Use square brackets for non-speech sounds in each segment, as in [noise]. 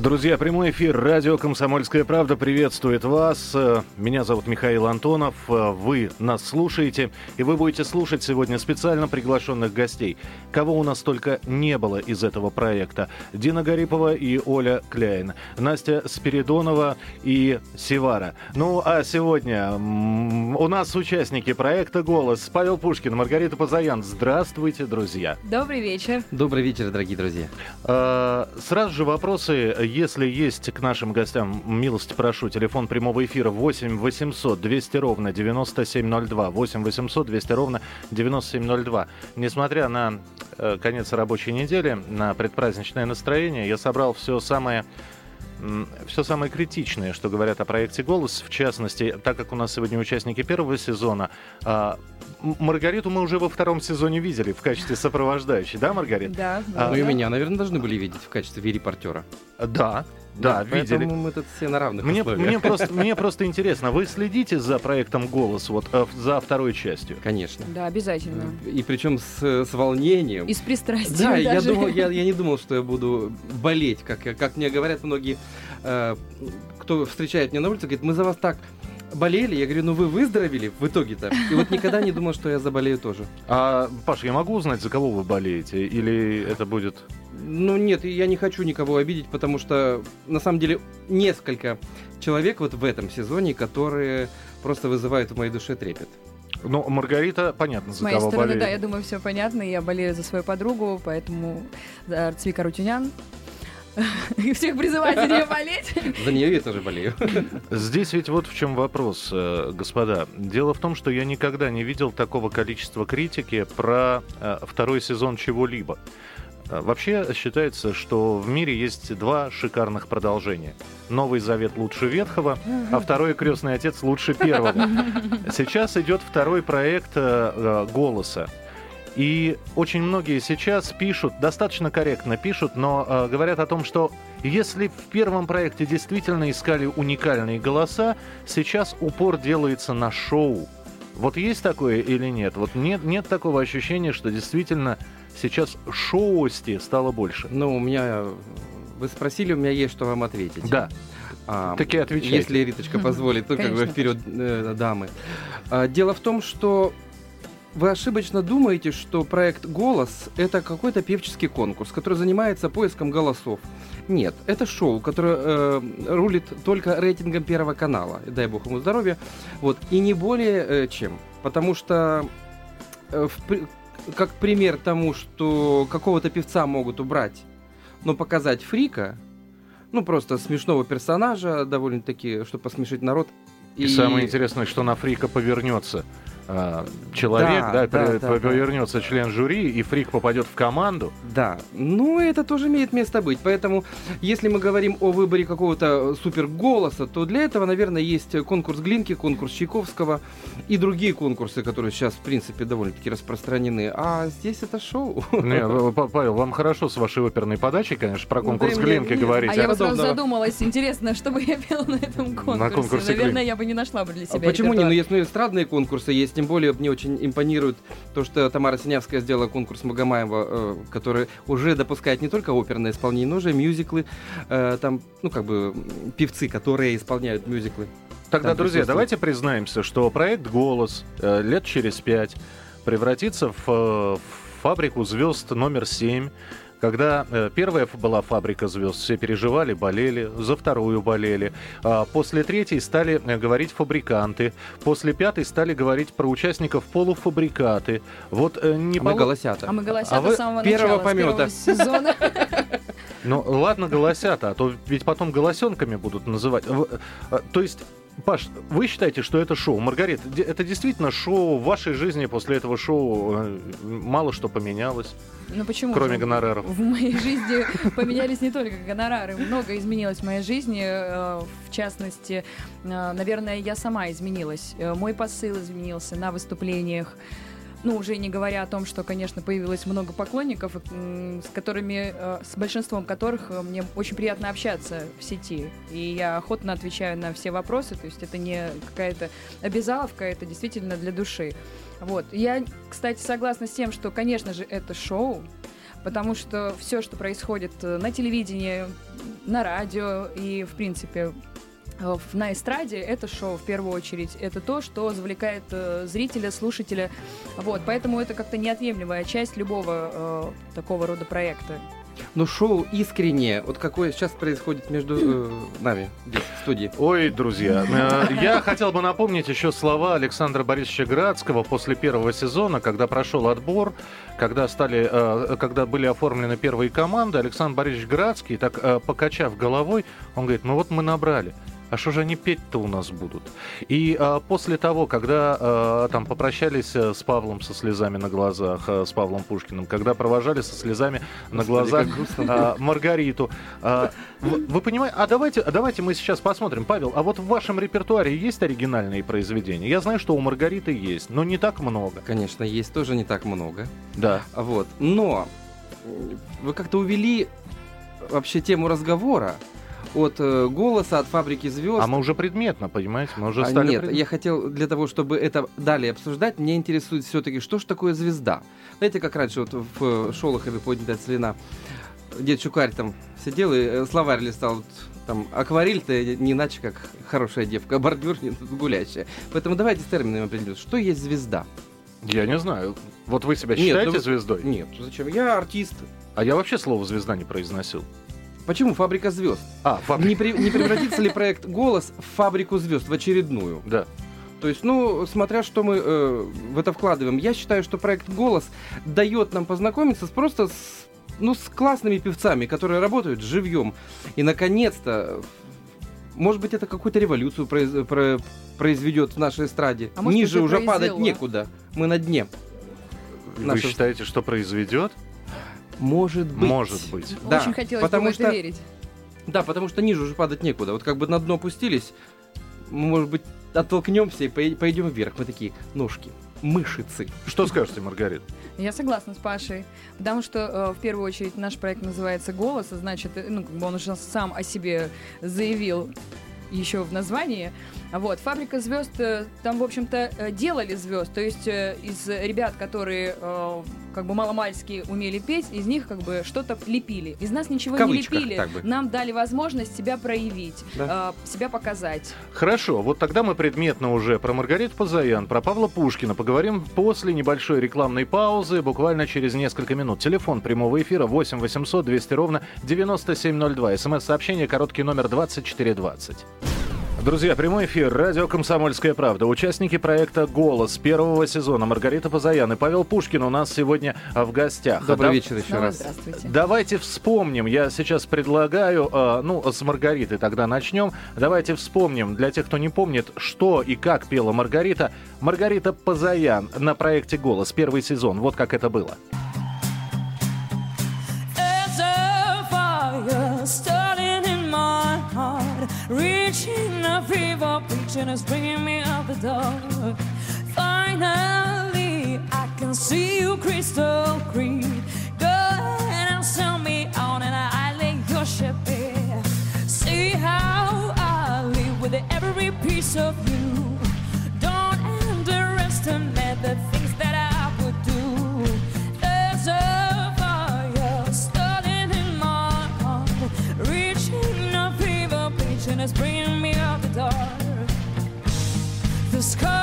Друзья, прямой эфир радио «Комсомольская правда» приветствует вас. Меня зовут Михаил Антонов. Вы нас слушаете, и вы будете слушать сегодня специально приглашенных гостей. Кого у нас только не было из этого проекта. Дина Гарипова и Оля Кляйн. Настя Спиридонова и Севара. Ну, а сегодня у нас участники проекта «Голос». Павел Пушкин, Маргарита Позаян. Здравствуйте, друзья. Добрый вечер. Добрый вечер, дорогие друзья. А, сразу же вопросы если есть к нашим гостям, милости прошу, телефон прямого эфира 8 800 200 ровно 9702. 8 800 200 ровно 9702. Несмотря на э, конец рабочей недели, на предпраздничное настроение, я собрал все самое все самое критичное, что говорят о проекте «Голос». В частности, так как у нас сегодня участники первого сезона, а, Маргариту мы уже во втором сезоне видели в качестве сопровождающей, да, Маргарита? Да. А, ну и меня, наверное, должны были видеть в качестве репортера. Да, да, да видели. мы тут все на равных мне, мне, просто, [laughs] мне просто интересно, вы следите за проектом «Голос», вот э, за второй частью? Конечно. Да, обязательно. И причем с, с волнением. И с пристрастием Да, даже. я, думал, я, [laughs] я не думал, что я буду болеть, как, как мне говорят многие, э, кто встречает меня на улице, говорит, мы за вас так болели, я говорю, ну вы выздоровели в итоге-то. И вот никогда не думал, что я заболею тоже. А, Паш, я могу узнать, за кого вы болеете? Или это будет... Ну нет, я не хочу никого обидеть, потому что на самом деле несколько человек вот в этом сезоне, которые просто вызывают в моей душе трепет. Ну, Маргарита, понятно, за С моей кого стороны, да, я думаю, все понятно. Я болею за свою подругу, поэтому за Цвика Рутюнян. [laughs] И всех призывать за нее болеть. [laughs] За нее я тоже болею. Здесь ведь вот в чем вопрос, э, господа. Дело в том, что я никогда не видел такого количества критики про э, второй сезон чего-либо. Э, вообще считается, что в мире есть два шикарных продолжения. Новый Завет лучше Ветхого, а второй Крестный Отец лучше первого. Сейчас идет второй проект «Голоса». И очень многие сейчас пишут, достаточно корректно пишут, но э, говорят о том, что если в первом проекте действительно искали уникальные голоса, сейчас упор делается на шоу. Вот есть такое или нет? Вот нет, нет такого ощущения, что действительно сейчас шоусти стало больше. Ну, у меня... Вы спросили, у меня есть что вам ответить. Да. А, Таки отвечайте. Если Риточка позволит, то как бы вперед э, дамы. А, дело в том, что вы ошибочно думаете, что проект «Голос» — это какой-то певческий конкурс, который занимается поиском голосов. Нет, это шоу, которое э, рулит только рейтингом Первого канала, дай бог ему здоровья, вот, и не более э, чем. Потому что, э, в, как пример тому, что какого-то певца могут убрать, но показать фрика, ну, просто смешного персонажа, довольно-таки, чтобы посмешить народ. И, и самое интересное, что на фрика повернется человек, да, да, да, повернется да. член жюри, и фрик попадет в команду. Да, ну это тоже имеет место быть. Поэтому, если мы говорим о выборе какого-то супер голоса, то для этого, наверное, есть конкурс Глинки, конкурс Чайковского и другие конкурсы, которые сейчас, в принципе, довольно-таки распространены. А здесь это шоу. [laughs] Не, Павел, вам хорошо с вашей оперной подачей, конечно, про конкурс да, Глинки мне... говорить. А, а я сразу задумалась, интересно, что бы я [laughs] пела на этом конкурсе. На конкурсе Наверное, Глин... я бы не нашла бы для себя. А почему не? Ну, есть ну, эстрадные конкурсы, есть тем более мне очень импонирует то, что Тамара Синявская сделала конкурс Магомаева, э, который уже допускает не только оперное исполнение, но уже мюзиклы. Э, там, ну, как бы, певцы, которые исполняют мюзиклы. Тогда, друзья, давайте признаемся, что проект «Голос» э, лет через пять превратится в, э, в фабрику звезд номер семь когда э, первая была фабрика звезд, все переживали, болели, за вторую болели. А после третьей стали э, говорить фабриканты. После пятой стали говорить про участников полуфабрикаты. Вот э, не а мы голосята. А мы голосята а вы... с самого первого начала, помета. с первого сезона. Ну, ладно, голосята, а то ведь потом голосенками будут называть. Э, то есть Паш, вы считаете, что это шоу? Маргарита, это действительно шоу? В вашей жизни после этого шоу э, мало что поменялось? Ну почему? Кроме же? гонораров. В моей жизни [laughs] поменялись не только гонорары. Много изменилось в моей жизни. Э, в частности, э, наверное, я сама изменилась. Мой посыл изменился на выступлениях. Ну, уже не говоря о том, что, конечно, появилось много поклонников, с которыми, э, с большинством которых э, мне очень приятно общаться в сети. И я охотно отвечаю на все вопросы, то есть это не какая-то обязаловка, это действительно для души. Вот. Я, кстати, согласна с тем, что, конечно же, это шоу, потому что все, что происходит э, на телевидении, на радио и, в принципе, э, на эстраде это шоу в первую очередь. Это то, что завлекает э, зрителя, слушателя. Вот, поэтому это как-то неотъемлемая часть любого э, такого рода проекта. Но шоу искреннее, вот какое сейчас происходит между э, [clears throat] нами здесь, в студии. Ой, друзья, э, я хотел бы напомнить еще слова Александра Борисовича Градского после первого сезона, когда прошел отбор, когда, стали, э, когда были оформлены первые команды. Александр Борисович Градский, так э, покачав головой, он говорит, ну вот мы набрали а что же они петь-то у нас будут? И а, после того, когда а, там попрощались э, с Павлом со слезами на глазах, а, с Павлом Пушкиным, когда провожали со слезами на глазах а, Маргариту, а, вы, вы понимаете? А давайте, а давайте мы сейчас посмотрим, Павел, а вот в вашем репертуаре есть оригинальные произведения? Я знаю, что у Маргариты есть, но не так много. Конечно, есть тоже не так много. Да. Вот. Но вы как-то увели вообще тему разговора от э, голоса, от фабрики звезд. А мы уже предметно, понимаете? Мы уже а стали Нет, пред... я хотел для того, чтобы это далее обсуждать, мне интересует все-таки, что же такое звезда. Знаете, как раньше вот в Шолохове поднятая целина дед Чукарь там сидел и э, словарь листал, вот, там, акварель-то не иначе, как хорошая девка, а бордюр не гулящая. Поэтому давайте с терминами определим, что есть звезда. Я не знаю. Вот вы себя считаете Нет, ну, звездой? Нет, зачем? Я артист. А я вообще слово звезда не произносил. Почему фабрика звезд? А, [laughs] фабрика. Не, при, не превратится ли проект Голос в фабрику звезд, в очередную? Да. То есть, ну, смотря что мы э, в это вкладываем, я считаю, что проект Голос дает нам познакомиться с просто с, ну, с классными певцами, которые работают живьем. И наконец-то может быть, это какую-то революцию произ, про, произведет в нашей эстраде. А Ниже уже падать некуда. Мы на дне. Вы Наша... считаете, что произведет? Может быть. Может быть. Да, Очень хотелось потому бы в это верить. Да, потому что ниже уже падать некуда. Вот как бы на дно опустились, мы, может быть, оттолкнемся и пойдем вверх. Мы такие ножки, мышицы. Что скажете, Маргарита? Я согласна с Пашей, потому что э, в первую очередь наш проект называется «Голос», а значит, э, ну, как бы он уже сам о себе заявил еще в названии. Вот, «Фабрика звезд», э, там, в общем-то, э, делали звезд, то есть э, из ребят, которые как бы маломальски умели петь, из них как бы что-то лепили. Из нас ничего не лепили, нам дали возможность себя проявить, да. себя показать. Хорошо, вот тогда мы предметно уже про Маргариту Позаян, про Павла Пушкина поговорим после небольшой рекламной паузы, буквально через несколько минут. Телефон прямого эфира 8 800 200 ровно 9702. СМС-сообщение, короткий номер 2420. Друзья, прямой эфир. Радио «Комсомольская правда». Участники проекта «Голос» первого сезона Маргарита Позаян и Павел Пушкин у нас сегодня в гостях. Добрый да, вечер еще Снова раз. Здравствуйте. Давайте вспомним. Я сейчас предлагаю, э, ну, с Маргариты тогда начнем. Давайте вспомним, для тех, кто не помнит, что и как пела Маргарита. Маргарита Позаян на проекте «Голос» первый сезон. Вот как это было. Reaching a fever and it's bringing me out the door. Finally, I can see you crystal clear. Go ahead and sell me on, and I lay your ship here. See how I live with every piece of you. is bringing me out the dark. The sky.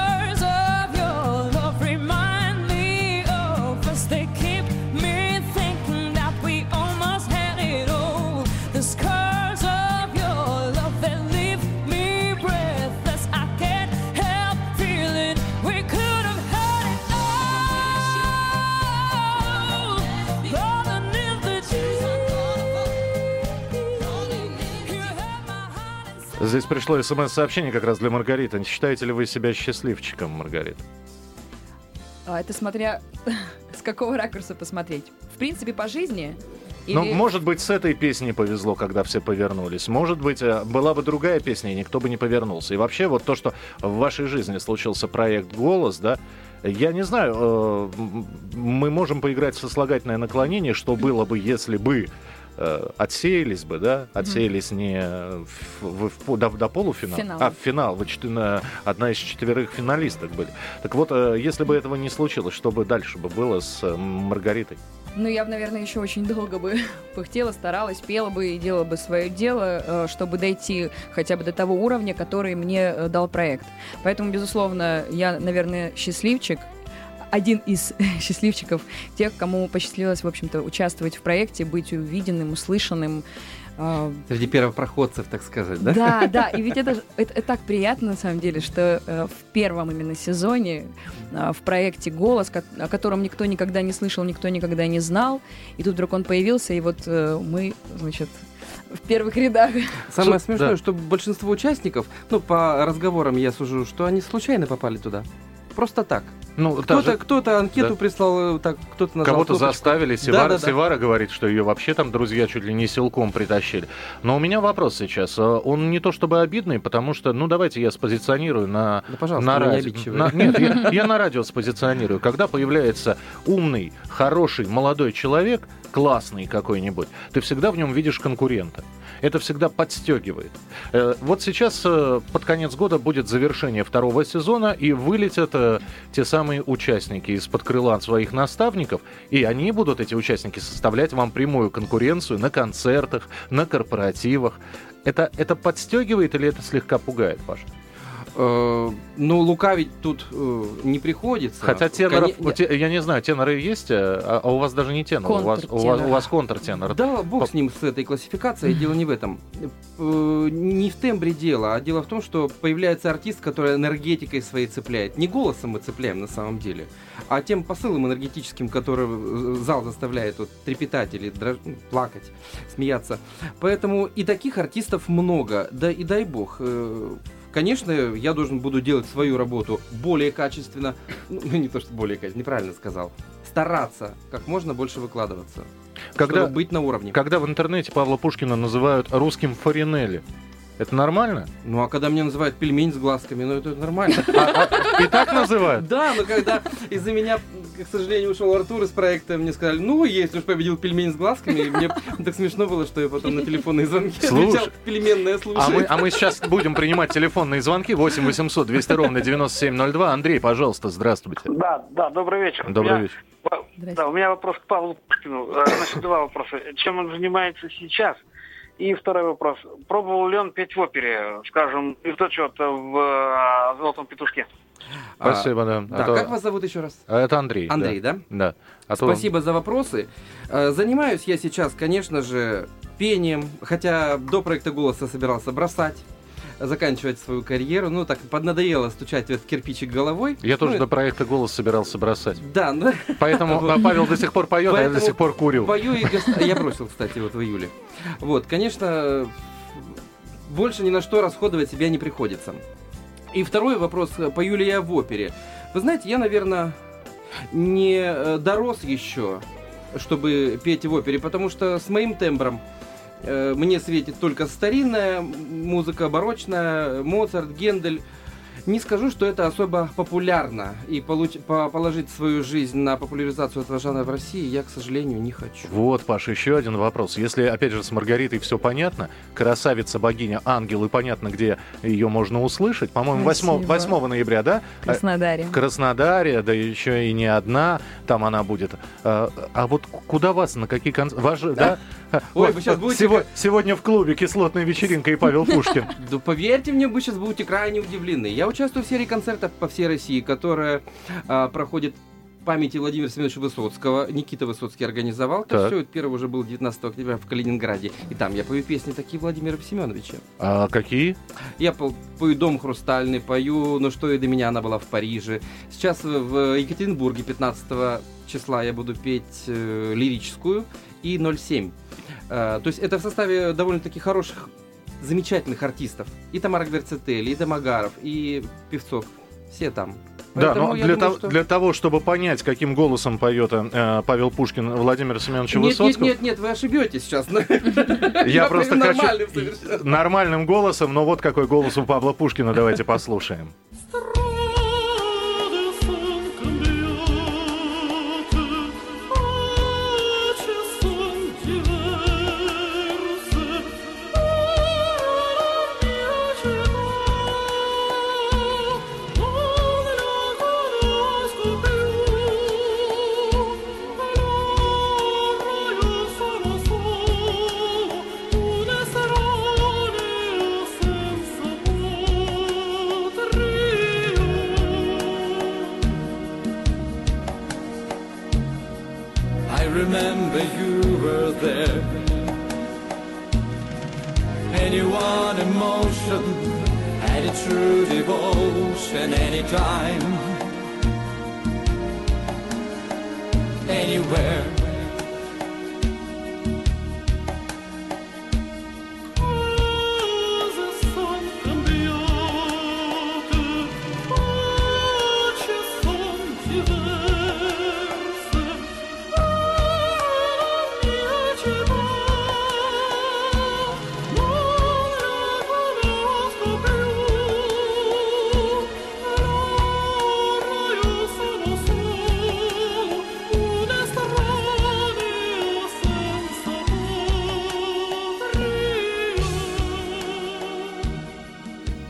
Здесь пришло смс-сообщение как раз для Маргариты. Считаете ли вы себя счастливчиком, Маргарита? А, это смотря [laughs] с какого ракурса посмотреть. В принципе, по жизни ну, Или... Ну, может быть, с этой песней повезло, когда все повернулись. Может быть, э, была бы другая песня, и никто бы не повернулся. И вообще, вот то, что в вашей жизни случился проект «Голос», да, я не знаю, э, мы можем поиграть в сослагательное наклонение, что было бы, если бы э, отсеялись бы, да, отсеялись не в, в, в, до, до полуфинала, финал. а в финал. Вы четы, одна из четверых финалисток были. Так вот, э, если бы этого не случилось, что бы дальше бы было с э, Маргаритой? Ну, я бы, наверное, еще очень долго бы [laughs] пыхтела, старалась, пела бы и делала бы свое дело, э, чтобы дойти хотя бы до того уровня, который мне э, дал проект. Поэтому, безусловно, я, наверное, счастливчик, один из [laughs] счастливчиков, тех, кому посчастливилось, в общем-то, участвовать в проекте, быть увиденным, услышанным, а, Среди первопроходцев, так сказать, да? Да, да, [laughs] и ведь это, это, это так приятно, на самом деле, что э, в первом именно сезоне э, в проекте «Голос», о котором никто никогда не слышал, никто никогда не знал, и тут вдруг он появился, и вот э, мы, значит, в первых рядах. Самое смешное, да. что большинство участников, ну, по разговорам я сужу, что они случайно попали туда. Просто так. Ну, кто-то, же... кто-то анкету да. прислал, э, так, кто-то нажал Кого-то кнопочку. заставили. Севара, да, да, Севара да. говорит, что ее вообще там друзья чуть ли не силком притащили. Но у меня вопрос сейчас. Э, он не то чтобы обидный, потому что, ну, давайте я спозиционирую на, да, пожалуйста, на радио. На, [laughs] нет, я, я на радио спозиционирую. Когда появляется умный, хороший, молодой человек, классный какой-нибудь, ты всегда в нем видишь конкурента это всегда подстегивает. Э, вот сейчас э, под конец года будет завершение второго сезона, и вылетят э, те самые участники из-под крыла своих наставников, и они будут, эти участники, составлять вам прямую конкуренцию на концертах, на корпоративах. Это, это подстегивает или это слегка пугает, Паша? Э, ну, лукавить тут э, не приходится. Хотя теноров, Кон... я не знаю, теноры есть, э, а, а у вас даже не тенор, у вас, у вас, у вас контртенор. Да, бог По... с ним, с этой классификацией, дело не в этом. Не в тембре дело, а дело в том, что появляется артист, который энергетикой своей цепляет. Не голосом мы цепляем на самом деле, а тем посылом энергетическим, который зал заставляет вот, трепетать или дрож... плакать, смеяться. Поэтому и таких артистов много, да и дай бог Конечно, я должен буду делать свою работу более качественно. [coughs] Ну, не то, что более качественно, неправильно сказал. Стараться как можно больше выкладываться. Когда, чтобы быть на уровне. Когда в интернете Павла Пушкина называют русским Фаринелли, это нормально? Ну, а когда меня называют пельмень с глазками, ну это нормально. А, а, и так называют? Да, но когда из-за меня, к сожалению, ушел Артур из проекта, мне сказали, ну, если уж победил пельмень с глазками, и мне [laughs] так смешно было, что я потом на телефонные звонки отвечал пельменное слушание. А мы, а мы сейчас будем принимать телефонные звонки 8 800 200 ровно 9702. Андрей, пожалуйста, здравствуйте. Да, да, добрый вечер. Добрый вечер. Да, у меня вопрос к Павлу Пушкину. Э, значит, два вопроса. Чем он занимается сейчас? И второй вопрос. Пробовал ли он петь в опере, скажем, и в тот счет в э, «Золотом петушке»? Спасибо, да. А да, то... как вас зовут еще раз? А, это Андрей. Андрей, да? Да. А Спасибо то... за вопросы. Занимаюсь я сейчас, конечно же, пением, хотя до проекта «Голоса» собирался бросать заканчивать свою карьеру. Ну, так поднадоело стучать в этот кирпичик головой. Я тоже ну, до проекта «Голос» собирался бросать. Да, ну... Поэтому [laughs] Павел до сих пор поет, а я до сих пор курю. Пою и... Я бросил, кстати, вот в июле. Вот, конечно, больше ни на что расходовать себя не приходится. И второй вопрос, пою ли я в опере? Вы знаете, я, наверное, не э, дорос еще, чтобы петь в опере, потому что с моим тембром Э, мне светит только старинная музыка, барочная, Моцарт, Гендель. Не скажу, что это особо популярно, и получ- по- положить свою жизнь на популяризацию этого жанра в России я, к сожалению, не хочу. Вот, Паша, еще один вопрос. Если, опять же, с Маргаритой все понятно, красавица, богиня, ангел, и понятно, где ее можно услышать, по-моему, 8, 8 ноября, да? В Краснодаре. В Краснодаре, да еще и не одна, там она будет. А, а вот куда вас, на какие концерты? Да? да? Ой, вы сейчас будете... Сего- сегодня в клубе кислотная вечеринка и Павел Пушкин. [laughs] Да поверьте мне, вы сейчас будете крайне удивлены. Я участвую в серии концертов по всей России, которая а, проходит памяти Владимира Семеновича Высоцкого. Никита Высоцкий организовал. Это все, первый уже был 19 октября в Калининграде. И там я пою песни такие Владимира Семеновича. А какие? Я пою «Дом хрустальный», пою «Ну что и до меня» она была в Париже. Сейчас в Екатеринбурге 15 числа я буду петь э, лирическую и 07. Э, то есть это в составе довольно-таки хороших замечательных артистов. И Тамара Гверцетели, и Домогаров, и Певцов. Все там. Да, но для, думаю, того, что... для того, чтобы понять, каким голосом поет э, Павел Пушкин Владимир Семеновича нет, Высоцкого... Нет, нет, нет, вы ошибетесь сейчас. Я [laughs] просто хочу нормальным голосом, но вот какой голос у Павла Пушкина, давайте послушаем. Remember you were there. Anyone emotion, any true devotion, anytime, anywhere.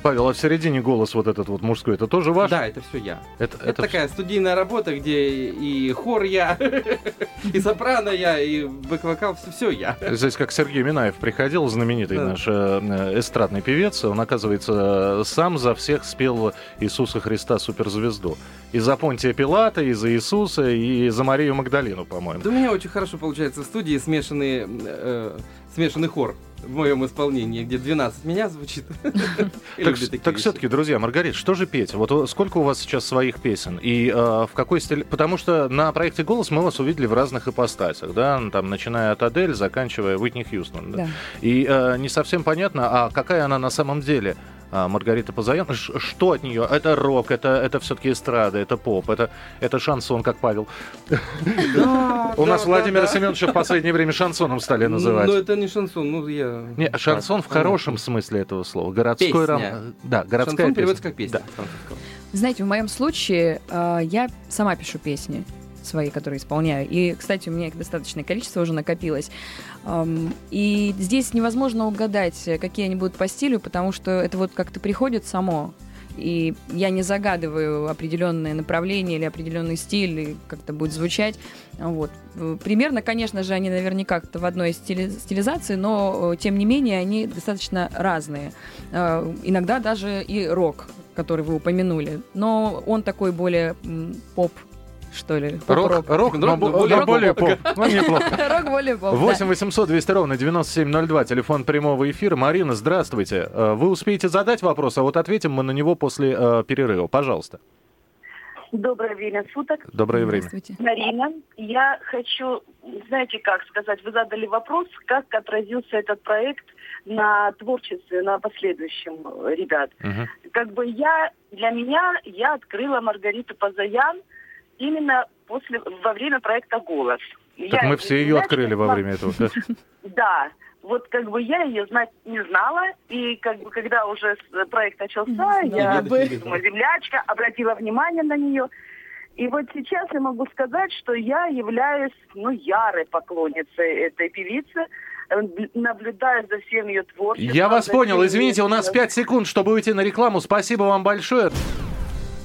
Павел, а в середине голос вот этот вот мужской, это тоже ваш? Да, это все я. Это, Это, такая студийная работа, где и хор я, [laughs] и сопрано я, и бэк-вокал, все я. Здесь как Сергей Минаев приходил, знаменитый Да. наш э, эстрадный певец. Он, оказывается, сам за всех спел Иисуса Христа суперзвезду. И за Понтия Пилата, и за Иисуса, и за Марию Магдалину, по-моему. Да у меня очень хорошо получается в студии смешанный, э, смешанный хор в моем исполнении, где 12 меня звучит. [laughs] Так, все-таки, друзья, Маргарит, что же петь? Вот э, сколько у вас сейчас своих песен? И э, в какой стиле? Потому что на проекте «Голос» мы вас увидели в разных ипостасях, да? Там, начиная от Адель, заканчивая Уитни Хьюстон. И э, не совсем понятно, а какая она на самом деле? А, Маргарита Позаян, Ш- что от нее? Это рок, это, это все-таки эстрада, это поп, это, это шансон, как Павел. [laughs] У нас да. Семеновича в последнее время шансоном стали называть. Ну, это не шансон, ну, я... Не, шансон в хорошем смысле этого слова. Городской ром- Да, городская песня. переводится как песня. Знаете, в моем случае э, я сама пишу песни свои, которые исполняю. И, кстати, у меня их достаточное количество уже накопилось. И здесь невозможно угадать, э, какие они будут по стилю, потому что это вот как-то приходит само. И я не загадываю определенное направление или определенный стиль, как это будет звучать. Вот. Э, Примерно, конечно же, они наверняка в одной стили- стилизации, но, э, тем не менее, они достаточно разные. Иногда даже и рок, который вы упомянули. Но он такой более поп, что ли. Рок, Поп-рок. рок, но, Рок, более но поп. более поп. Ну, неплохо. [laughs] Рок более поп, да. 8 800 200 ровно 9702, телефон прямого эфира. Марина, здравствуйте. Э, Вы успеете задать вопрос, а вот ответим мы на него после э, перерыва. Пожалуйста. Доброе время суток. Доброе время. Марина, я хочу, знаете, как сказать, вы задали вопрос, как отразился этот проект на творчестве, на последующем э, ребят. Мгм. Как бы я, для меня, я открыла Маргариту Позаян именно после, во время проекта «Голос». Так Я мы все ее открыли во время этого. да? [laughs] Да, вот как бы я ее знать не знала, и как бы когда уже с- проект начался, я землячка, обратила внимание на нее. И вот сейчас я могу сказать, что я являюсь, ну, ярой поклонницей этой певицы, э, наблюдаю за всем ее творчеством. Я вас понял. Извините, у нас её- 5 секунд, чтобы уйти на рекламу. Спасибо вам большое.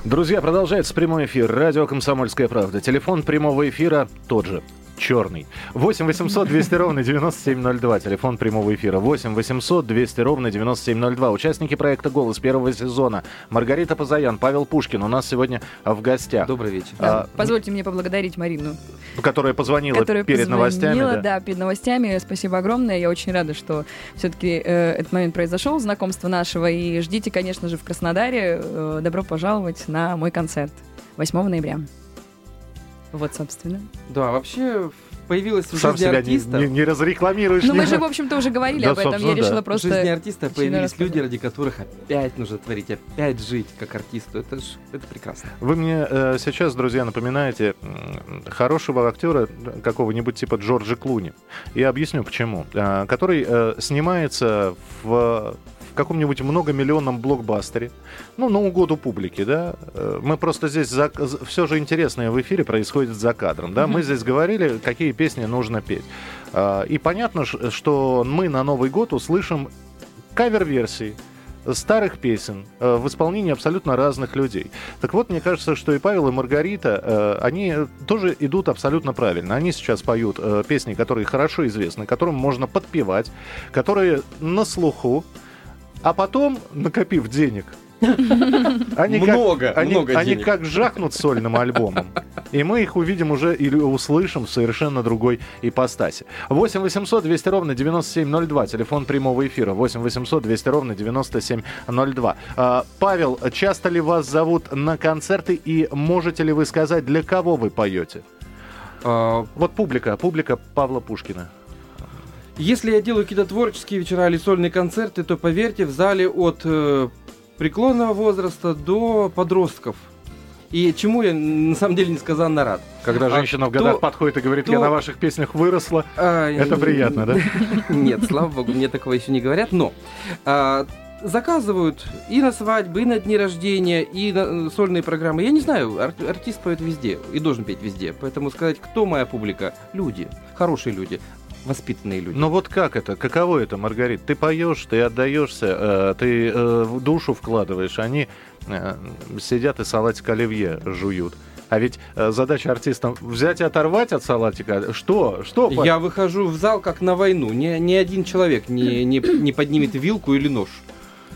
Друзья, продолжается прямой эфир. Радио «Комсомольская правда». Телефон прямого эфира тот же. Черный. 8 800 200 ровно 9702. Телефон прямого эфира. 8 800 200 ровно 9702. Участники проекта «Голос» первого сезона. Маргарита Позаян, Павел Пушкин у нас сегодня в гостях. Добрый вечер. Да, А, Позвольте мне поблагодарить Марину, Которая позвонила которая перед новостями. позвонила, да. да, перед новостями. Спасибо огромное. Я очень рада, что все-таки этот момент произошел, знакомство нашего. И ждите, конечно же, в Краснодаре. Э, добро пожаловать на мой концерт 8 ноября. Вот, собственно. Да, вообще появилась в Сам жизни себя не, артиста... не- не разрекламируешь. Ну, не- мы же, в общем-то, уже говорили Да, об этом. Я собственно, да. решила В просто... жизни артиста появились люди, ради которых опять нужно творить, опять жить как артисту. Это ж это прекрасно. Вы мне э, сейчас, друзья, напоминаете хорошего актера какого-нибудь типа Джорджа Клуни. Я объясню почему. Э, который э, снимается в, в каком-нибудь многомиллионном блокбастере, ну, на угоду публике, да. Э, Мы просто здесь все же интересное в эфире происходит за кадром, да. Мы здесь говорили, какие песни нужно петь. Э, И понятно, что мы на Новый год услышим кавер-версии старых песен э, в исполнении абсолютно разных людей. Так вот, мне кажется, что и Павел, и Маргарита, э, они тоже идут абсолютно правильно. Они сейчас поют э, песни, которые хорошо известны, которым можно подпевать, которые на слуху, а потом, накопив денег, [laughs] Они Много, как, они, много они денег. как жахнут сольным альбомом. И мы их увидим уже или услышим в совершенно другой ипостаси. 8 800 200 ровно 9702. Телефон прямого эфира. 8 800 200 ровно 9702. А, Павел, часто ли вас зовут на концерты и можете ли вы сказать, для кого вы поете? А, Вот публика, публика Павла Пушкина. Если я делаю какие-то творческие вечера или сольные концерты, то поверьте, в зале от э, преклонного возраста до подростков. И чему я на самом деле несказанно рад. Когда А женщина в кто- годах подходит и говорит, я кто- на ваших песнях выросла. А, Это приятно, да? [laughs] Нет, слава богу, мне такого еще не говорят, но а, заказывают и на свадьбы, и на дни рождения, и на э, сольные программы. Я не знаю, ар- артист поет везде и должен петь везде. Поэтому сказать, кто моя публика? Люди, хорошие люди, воспитанные люди. Ну вот как это? Каково это, Маргарит? Ты поешь, ты отдаешься, э, ты э, в душу вкладываешь, они э, сидят и салатик оливье жуют. А ведь задача артиста взять и оторвать от салатика. Что? Что? Я выхожу в зал как на войну. Ни, ни один человек не, не, не поднимет вилку или нож.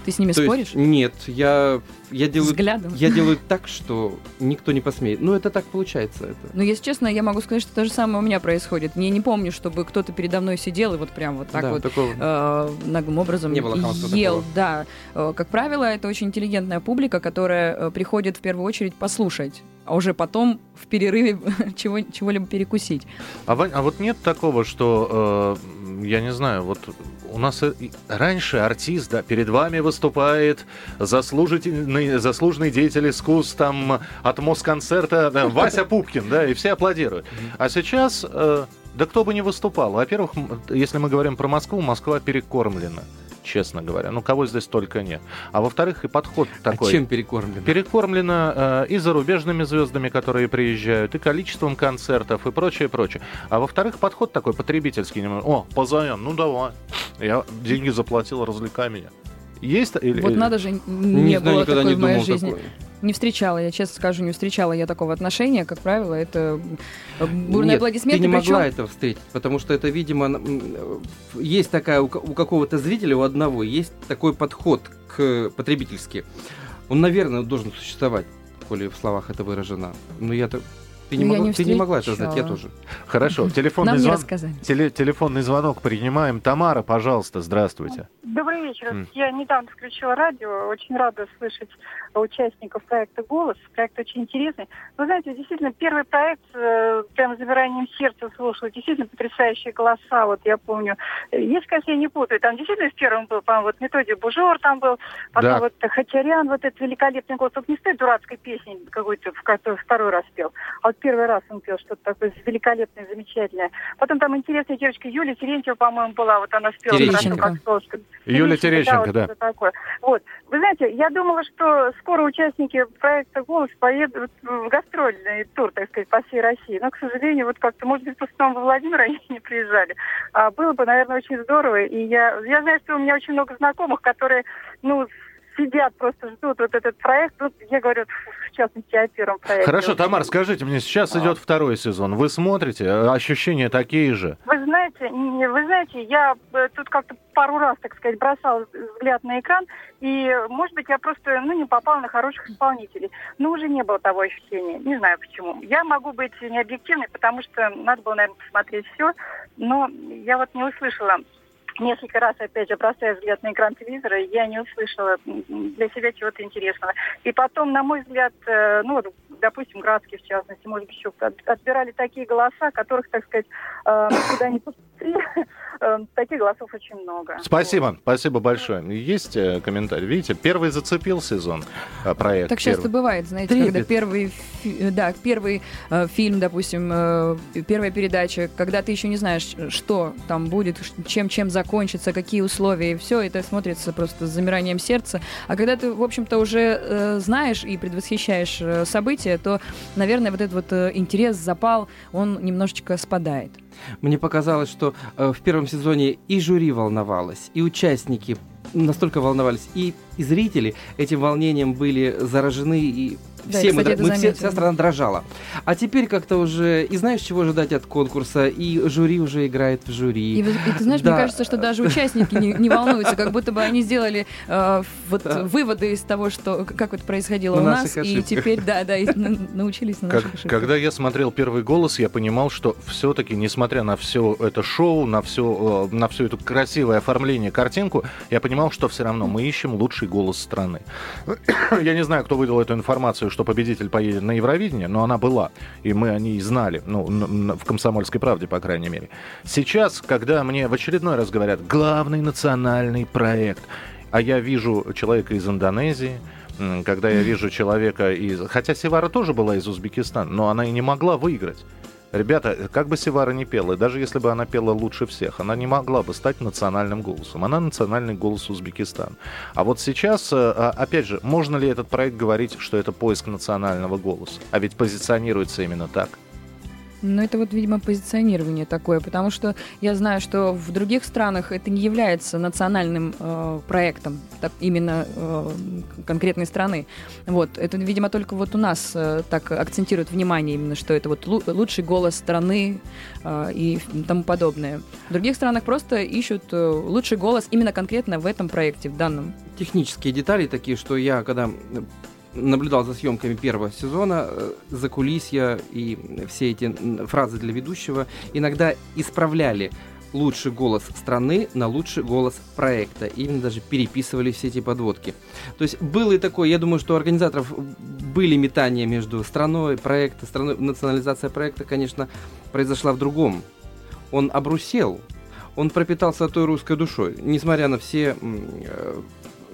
Ты с ними То есть- споришь? нет, я, я делаю Взглядом? Я делаю так, что никто не посмеет. Ну, это так получается. Это. Ну, если честно, я могу сказать, что то же самое у меня происходит. Я не помню, чтобы кто-то передо мной сидел и вот прям вот так Да, вот такого- э, наглым образом Не было ел. такого. Да. Э, Как правило, это очень интеллигентная публика, которая э, приходит в первую очередь послушать, а уже потом в перерыве [laughs] чего, чего-либо перекусить. А, Вань, а вот нет такого, что, э, я не знаю, вот у нас и раньше артист, да, перед вами выступает заслужительный, заслуженный деятель искусств, там, от Москонцерта, да, [laughs] Вася Пупкин, да, и все аплодируют. А сейчас, э, да кто бы не выступал. Во-первых, если мы говорим про Москву, Москва перекормлена, честно говоря. Ну, кого здесь только нет. А во-вторых, и подход такой. А чем перекормлено? Перекормлено э, и зарубежными звездами, которые приезжают, и количеством концертов, и прочее, прочее. А во-вторых, подход такой потребительский. О, позовем, ну давай. Я деньги заплатил, развлекай меня. Есть или Вот или- надо же, не не знаю, было никогда такой не в моей думал жизни. такое. Не встречала, я честно скажу, не встречала я такого отношения. Как правило, это э, бурные Нет, аплодисменты. ты не причем- могла этого встретить, потому что это, видимо, э, есть такая у ка- у какого-то зрителя, у одного, есть такой подход к потребительски. Он, наверное, должен существовать, коли в словах это выражено. Но я-то... Ты не, Ну, могла, не ты не могла это знать, я тоже. Хорошо, телефонный, звон- теле- телефонный звонок принимаем. Тамара, пожалуйста, здравствуйте. Добрый вечер. М. Я недавно включила радио. Очень рада слышать участников проекта «Голос». Проект очень интересный. Вы знаете, действительно, первый проект, э, прям замиранием сердца слушала. Действительно потрясающие голоса. Вот я помню. Есть, конечно, я не путаю. Там действительно в первом был, по-моему, вот Методий Бужор там был. Потом Да. вот Хачарян, вот этот великолепный голос. Вот не с той дурацкой песни какой-то, в которой второй раз пел. А вот первый раз он пел что-то такое великолепное, замечательное. Потом там интересная девочка Юлия Терентьева, по-моему, была. Вот она спела Терещенко. «Хорошо, как солнышко». Юлия Терещенко, да. вот что такое. Вот. Вы знаете, я думала, что скоро участники проекта «Голос» поедут в гастрольный тур, так сказать, по всей России. Но, к сожалению, вот как-то, может быть, просто там во Владимир они не приезжали. А было бы, наверное, очень здорово. И я, я знаю, что у меня очень много знакомых, которые, ну, сидят, просто ждут вот этот проект. Ну, я говорю, в частности, о первом проекте. Хорошо, Вот. Тамар, скажите мне, сейчас А. идет второй сезон. Вы смотрите, э, ощущения такие же? Вы знаете, вы знаете, я э, тут как-то пару раз, так сказать, бросала взгляд на экран, и, может быть, я просто, ну, не попала на хороших исполнителей. Но уже не было того ощущения. Не знаю почему. Я могу быть не объективной, потому что надо было, наверное, посмотреть все, но я вот не услышала несколько раз, опять же, бросая взгляд на экран телевизора, я не услышала для себя чего-то интересного. И потом, на мой взгляд, э, ну, допустим, Градский, в частности, может быть, еще от- отбирали такие голоса, которых, так сказать, э, куда ни посмотри, э, таких голосов очень много. Спасибо, спасибо большое. Есть э, комментарий? Видите, первый зацепил сезон э, проект. Так часто первый. бывает, знаете, Трепет. когда первый, э, да, первый э, фильм, допустим, э, первая передача, когда ты еще не знаешь, что там будет, чем чем закончится, какие условия, и все это смотрится просто с замиранием сердца. А когда ты, в общем-то, уже э, знаешь и предвосхищаешь события, то, наверное, вот этот вот интерес, запал, он немножечко спадает. Мне показалось, что э, в первом сезоне и жюри волновалось, и участники настолько волновались. И, и зрители этим волнением были заражены, и Да, все мы, кстати, это мы все- вся страна дрожала. А теперь как-то уже и знаешь, чего ожидать от конкурса, и жюри уже играет в жюри. И, и ты знаешь, Да. мне кажется, что даже участники не, не волнуются, как будто бы они сделали э, вот Да. выводы из того, что как это происходило На у нас, и ошибках. теперь, да, да, и [laughs] на- научились на Как- наших ошибках. когда я смотрел первый голос, я понимал, что все-таки, несмотря на все это шоу, на все, на всю эту красивое оформление, картинку, я понимал, что все равно мы ищем лучший голос страны. [coughs] Я не знаю, кто выдал эту информацию, что победитель поедет на Евровидение, но она была, и мы о ней знали, ну, в «Комсомольской правде», по крайней мере. Сейчас, когда мне в очередной раз говорят «главный национальный проект», а я вижу человека из Индонезии, когда я вижу человека из... Хотя Севара тоже была из Узбекистана, но она и не могла выиграть. Ребята, как бы Севара не пела, и даже если бы она пела лучше всех, она не могла бы стать национальным голосом. Она национальный голос Узбекистана. А вот сейчас, э, а, опять же, можно ли этот проект говорить, что это поиск национального голоса? А ведь позиционируется именно так. Ну, это вот, видимо, позиционирование такое, потому что я знаю, что в других странах это не является национальным э, проектом так, именно э, конкретной страны. Вот, это, видимо, только вот у нас э, так акцентируют внимание именно, что это вот лу- лучший голос страны э, и тому подобное. В других странах просто ищут э, лучший голос именно конкретно в этом проекте, в данном. технические детали такие, что я, когда наблюдал за съемками первого сезона, э, за кулисья и все эти фразы для ведущего, иногда исправляли лучший голос страны на лучший голос проекта. Именно даже переписывали все эти подводки. То есть было и такое, я думаю, что у организаторов были метания между страной, проекта, страной, национализация проекта, конечно, произошла в другом. Он обрусел, он пропитался той русской душой, несмотря на все э,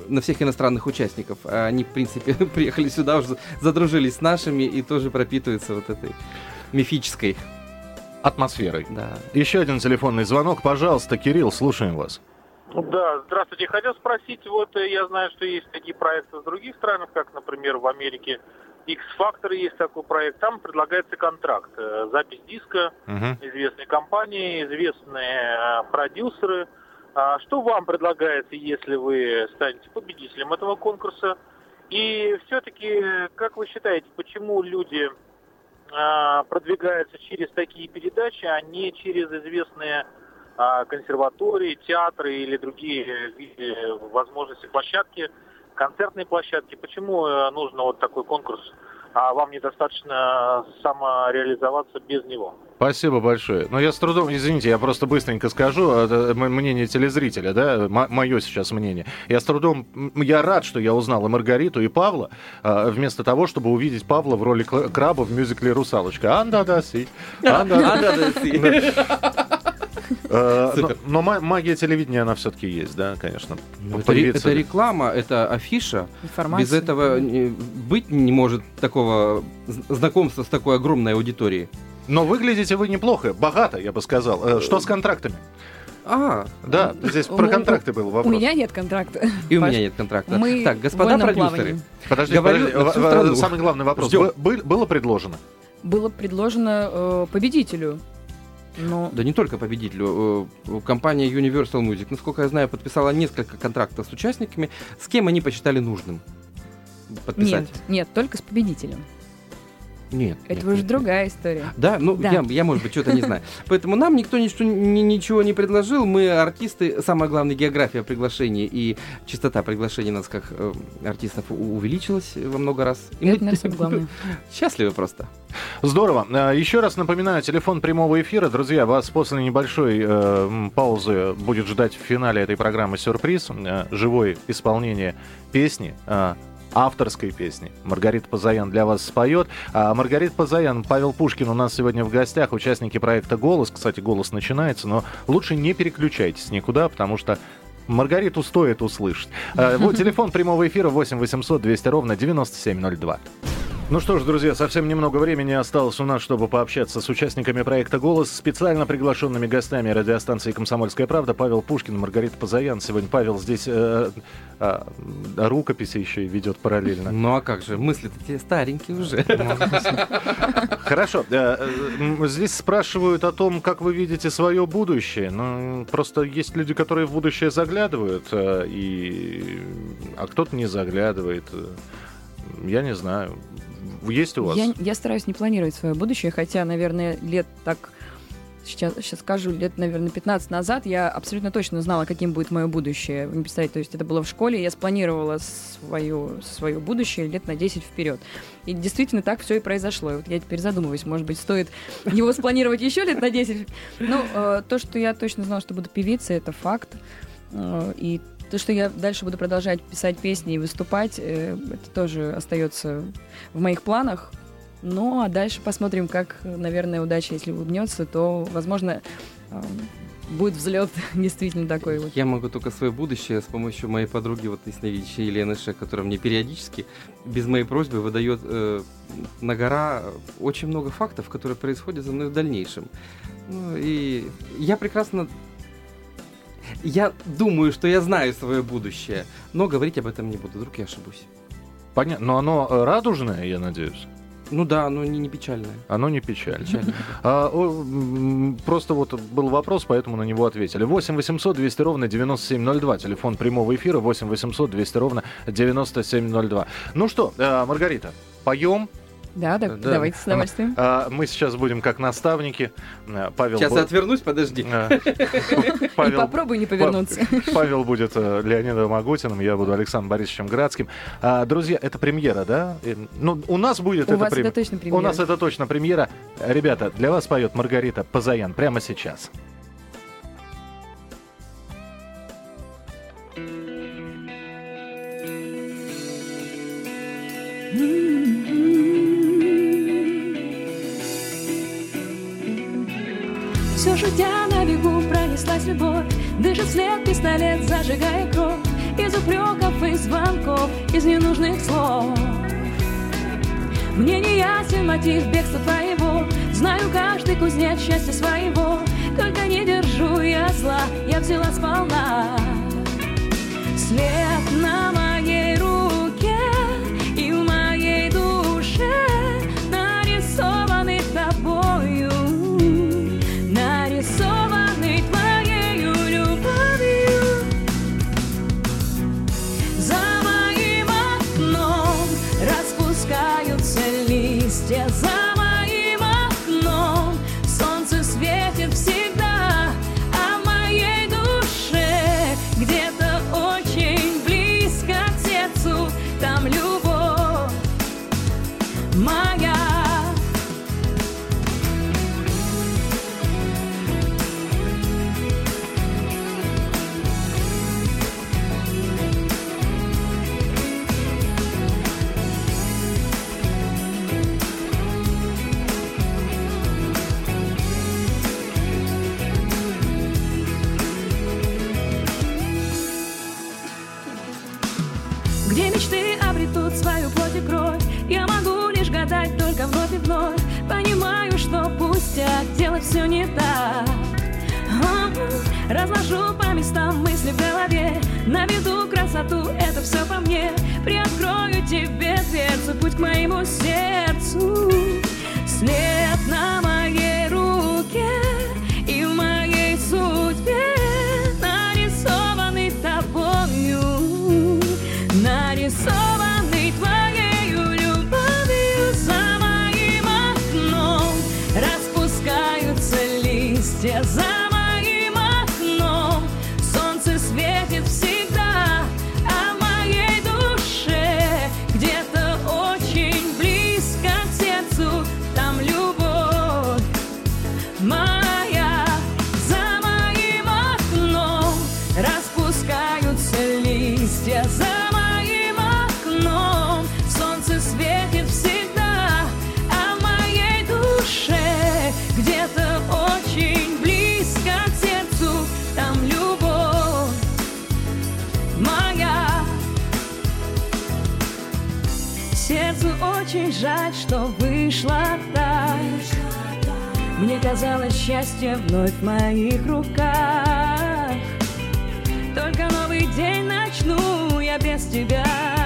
на всех иностранных участников. А Они, в принципе, [laughs] приехали сюда, уже задружились с нашими и тоже пропитываются вот этой мифической, Атмосферой. да. Еще один телефонный звонок. Пожалуйста, Кирилл, слушаем вас. Да, здравствуйте. Хотел спросить, вот э, я знаю, что есть такие проекты в других странах, как, например, в Америке X-Factor есть такой проект. Там предлагается контракт, э, запись диска, Мгм. известные компании, известные э, продюсеры. А Что вам предлагается, если вы станете победителем этого конкурса? И все-таки, как вы считаете, почему люди а, продвигаются через такие передачи, а не через известные а, консерватории, театры или другие возможности площадки, концертные площадки. Почему э, нужно вот такой конкурс, а вам недостаточно самореализоваться без него? Спасибо большое. Но я с трудом, извините, я просто быстренько скажу, это м- мнение телезрителя, да, мое сейчас мнение. Я с трудом, я рад, что я узнал и Маргариту, и Павла, а, вместо того, чтобы увидеть Павла в роли краба в мюзикле «Русалочка». Анда [laughs] да си. Анда Э, Но Супер. но ма- магия телевидения, она все-таки есть, да, конечно. Это, это реклама, это афиша. Информация. Без этого не- быть не может такого знакомства с такой огромной аудиторией. Но выглядите вы неплохо, богато, я бы сказал. Э, Что с контрактами? А, Да, здесь У- про у- контракты был У вопрос. меня нет контракта. и у меня нет контракта. Мы так, господа продюсеры. Подождите, Говорю подождите, самый главный вопрос. Было предложено? Было предложено э, победителю. Но Да не только победителю. Э, Компания Universal Music, насколько я знаю, подписала несколько контрактов с участниками, с кем они посчитали нужным подписать. нет, нет, только с победителем. Нет. Это нет, уже нет, другая история. Да, ну Да. Я, я, может быть, что-то не знаю. Поэтому нам никто ничего, ни- ничего не предложил. Мы артисты, самое главное, география приглашений и частота приглашений нас как э, артистов увеличилась во много раз. И Это, мы наверное, главное. [laughs] счастливы просто. Здорово. Э, Еще раз напоминаю, телефон прямого эфира. Друзья, вас после небольшой э, паузы будет ждать в финале этой программы сюрприз. Э, живое исполнение песни. э, авторской песни. Маргарита Пазаян для вас споет. А Маргарита Пазаян, Павел Пушкин у нас сегодня в гостях, участники проекта «Голос». Кстати, «Голос» начинается, но лучше не переключайтесь никуда, потому что Маргариту стоит услышать. Э, Вот [laughs] телефон прямого эфира 8 800 200 ровно 9702. Ну что ж, друзья, совсем немного времени осталось у нас, чтобы пообщаться с участниками проекта «Голос», специально приглашенными гостями радиостанции «Комсомольская правда» Павел Пушкин, Маргарита Позаян. Сегодня Павел здесь э, э, рукописи еще и ведет параллельно. Ну а как же, мысли-то те старенькие уже. [laughs] Хорошо. Э, э, здесь спрашивают о том, как вы видите свое будущее. Ну, просто есть люди, которые в будущее заглядывают, э, и... а кто-то не заглядывает. Я не знаю. Есть у вас? Я, я стараюсь не планировать свое будущее, хотя, наверное, лет так сейчас, сейчас скажу, лет, наверное, 15 назад я абсолютно точно знала, каким будет мое будущее. Вы не представляете, то есть это было в школе, я спланировала свое, свое будущее лет на 10 вперед. И действительно так все и произошло. И вот я теперь задумываюсь, может быть, стоит [laughs] его спланировать еще лет на 10. Ну, э, то, что я точно знала, что буду певицей, это факт. Э, и то, что я дальше буду продолжать писать песни и выступать, э, это тоже остается в моих планах. Ну, а дальше посмотрим, как, наверное, удача, если улыбнется, то, возможно, э, будет взлет [laughs] действительно такой вот. Я могу только свое будущее с помощью моей подруги, вот ясновидящей Елены Шек, которая мне периодически, без моей просьбы, выдает э, на гора очень много фактов, которые происходят за мной в дальнейшем. Ну, и я прекрасно я думаю, что я знаю свое будущее, но говорить об этом не буду, вдруг я ошибусь. Понятно. Но оно э, радужное, я надеюсь. Ну да, оно не, не печальное. Оно не печальное. печальное. [laughs] А, о, просто вот был вопрос, поэтому на него ответили. 8 800 200 ровно 9702. Телефон прямого эфира 8 800 200 ровно 9702. Ну что, э, Маргарита, поем, да, да, да. давайте с удовольствием. А, мы сейчас будем как наставники. Э, Павел сейчас будет... отвернусь, подожди. А, [laughs] И попробуй не повернуться. Павел будет э, Леонидом Агутиным, я буду Александром Борисовичем Градским. А, друзья, это премьера, да? Ну, у нас будет это премьера. это точно премьера. У нас это точно премьера. Ребята, для вас поет Маргарита Позаян прямо сейчас. Все пистолет, зажигая кровь Из упреков и звонков, из ненужных слов. Мне не ясен мотив бегства твоего. Знаю каждый кузнец счастья своего. Только не держу я зла, я взяла сполна. След моя. Где все не так. Разложу по местам мысли в голове. Наведу красоту, это все по мне. Приоткрою тебе дверцу, путь к моему сердцу. След на моей жаль, что вышло так. Мне казалось, счастье вновь в моих руках. Только новый день начну я без тебя.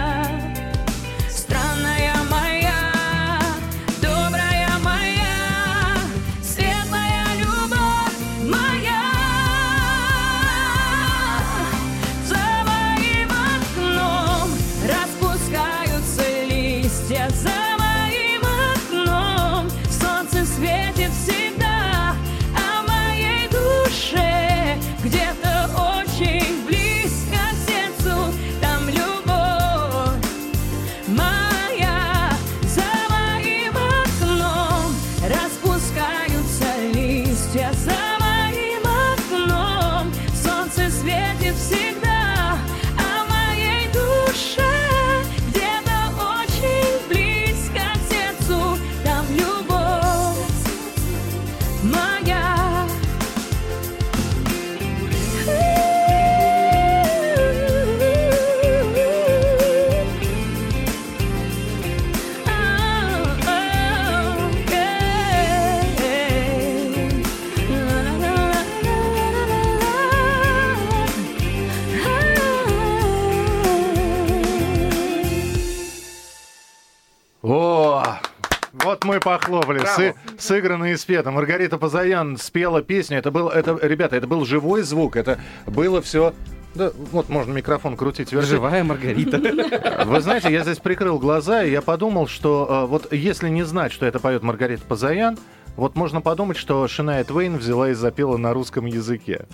Похлопали. Сы- сыграно и спето. Маргарита Позаян спела песню. Это был, это, ребята, это был живой звук. Это было все. Да, вот можно микрофон крутить. вертеть. Живая Маргарита. [laughs] Вы знаете, я здесь прикрыл глаза, и я подумал, что э, вот если не знать, что это поет Маргарита Позаян, вот можно подумать, что Шиная Твейн взяла и запела на русском языке.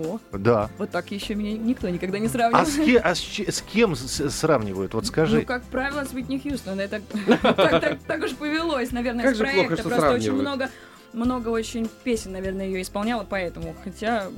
О, Да. вот так еще меня никто никогда не А сравнивал. с, ке- а с с кем с- сравнивают? Вот скажи. Ну, как правило, с Уитни Хьюстон. Это [laughs] так, уж повелось, наверное, Как с же плохо, проекта. что Просто очень много, много очень песен, наверное, ее исполняла, поэтому. Хотя,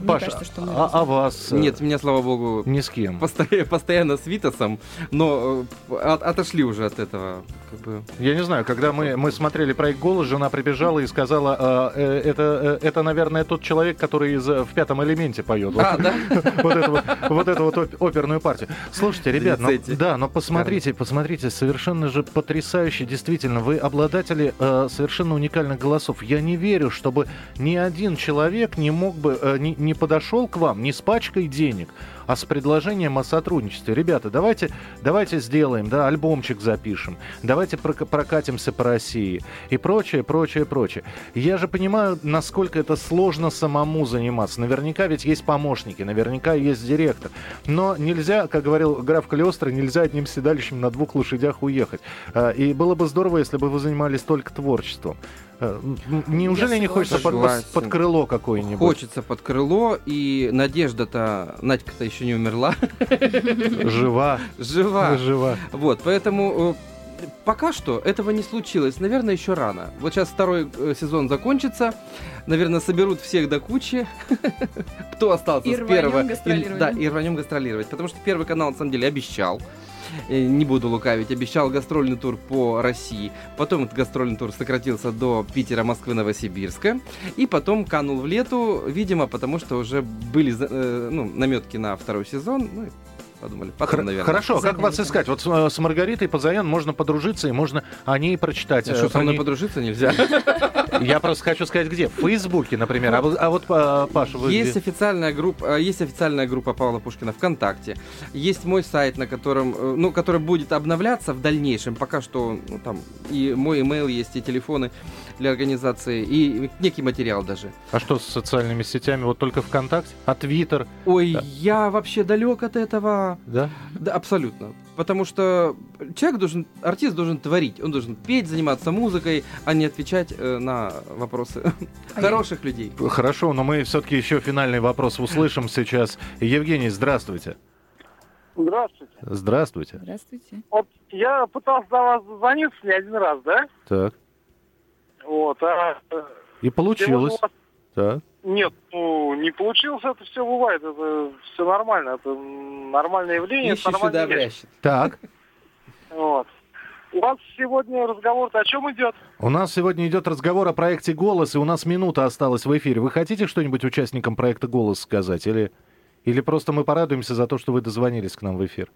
мне Паша, кажется, что мы... а, а вас? э, Нет, меня, слава богу, Ни с кем. постоя- постоянно с Витасом, но э, от- отошли уже от этого. Как бы. Я не знаю, когда мы, мы смотрели проект «Голос», жена прибежала и сказала, «Э, э, это, э, это, наверное, тот человек, который из, в «Пятом элементе» поет. А, да? [laughs] Вот эту вот, вот эту вот оп- оперную партию. Слушайте, ребят, ну, да, но посмотрите, посмотрите, совершенно же потрясающе, действительно, вы обладатели э, совершенно уникальных голосов. Я не верю, чтобы ни один человек не мог бы, э, не, не подошел к вам не с пачкой денег, а с предложением о сотрудничестве. Ребята, давайте, давайте сделаем, да, альбомчик запишем, давайте прока- прокатимся по России и прочее, прочее, прочее. Я же понимаю, насколько это сложно самому заниматься. Наверняка ведь есть помощники, наверняка есть директор. Но нельзя, как говорил граф Калиостро, нельзя одним седалищем на двух лошадях уехать. А, И было бы здорово, если бы вы занимались только творчеством. М, Неужели Я не хочется под, под крыло какое-нибудь? Хочется под крыло, и Надежда-то, Надька-то еще не умерла, [laughs] Жива. жива. Жива. Вот, поэтому э, пока что этого не случилось. Наверное, еще рано. Вот сейчас второй э, сезон закончится. Наверное, соберут всех до кучи. [laughs] Кто остался И с рванем первого. гастролировать, да, да? и рванем гастролировать. Потому что первый канал, на самом деле, обещал. Э, Не буду лукавить, обещал гастрольный тур по России. Потом этот гастрольный тур сократился до Питера, Москвы, Новосибирска. И потом канул в лету, видимо, потому что уже были э, ну, наметки на второй сезон. Ну, подумали, потом, Хор- наверное. Хорошо, как вас искать? Вот с, э, с Маргаритой Позаян можно подружиться и можно о ней прочитать. А что, со мной ней- подружиться нельзя? [laughs] Я просто хочу сказать, где? В Фейсбуке, например. А вот, а э, Паша, вы Есть официальная группа, есть официальная группа Павла Пушкина ВКонтакте. Есть мой сайт, на котором, ну, который будет обновляться в дальнейшем. Пока что, ну, там и мой имейл есть, и телефоны для организации, и некий материал даже. А что с социальными сетями? Вот только ВКонтакте? А Твиттер? Ой, я вообще далек от этого. Да? Да, абсолютно. Потому что человек должен, артист должен творить, он должен петь, заниматься музыкой, а не отвечать э, на вопросы [laughs] А я- хороших людей. Хорошо, но мы все-таки еще финальный вопрос услышим сейчас. Евгений, здравствуйте. Здравствуйте. Здравствуйте. Здравствуйте. Вот я пытался до вас дозвониться не один раз, да? Так. Вот, а э, И получилось. сегодня у вас- Так. Нет, ну, не получилось, это все бывает, это все нормально, это нормальное явление, сюда вещь. обрящет. Так. Вот. У вас сегодня разговор о чем идет? У нас сегодня идет разговор о проекте «Голос», и у нас минута осталась в эфире. Вы хотите что-нибудь участникам проекта «Голос» сказать? Или, или просто мы порадуемся за то, что вы дозвонились к нам в эфир?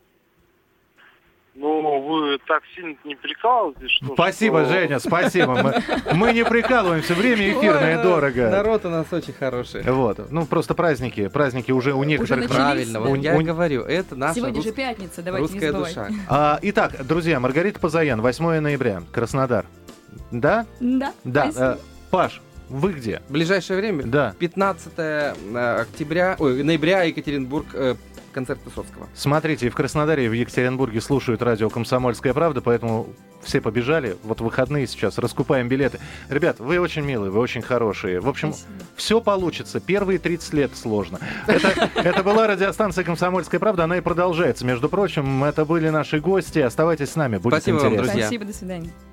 Ну, вы так сильно не прикалывайтесь. Что, Спасибо, что- Женя, спасибо. Мы, мы не прикалываемся, время эфирное Ой, дорого. Народ у нас очень хороший. Вот, ну просто праздники, праздники уже у некоторых... начались. Правильно, вот У- я у- говорю, это наша Сегодня же рус- пятница, давайте не русская забывать. душа. А, итак, друзья, Маргарита Позаян, 8 ноября, Краснодар. Да? Да, Да. э, Паш, вы где? В ближайшее время, Да. 15 э, октября, ой, ноября, Екатеринбург, э, концерт Высоцкого. Смотрите, и в Краснодаре, и в Екатеринбурге слушают радио «Комсомольская правда», поэтому все побежали. Вот в выходные сейчас раскупаем билеты. Ребят, вы очень милые, вы очень хорошие. В общем, Спасибо. все получится. Первые 30 лет сложно. Это, это была радиостанция «Комсомольская правда», она и продолжается. Между прочим, это были наши гости. Оставайтесь с нами, будет Спасибо вам, интересно. друзья. Спасибо, до свидания.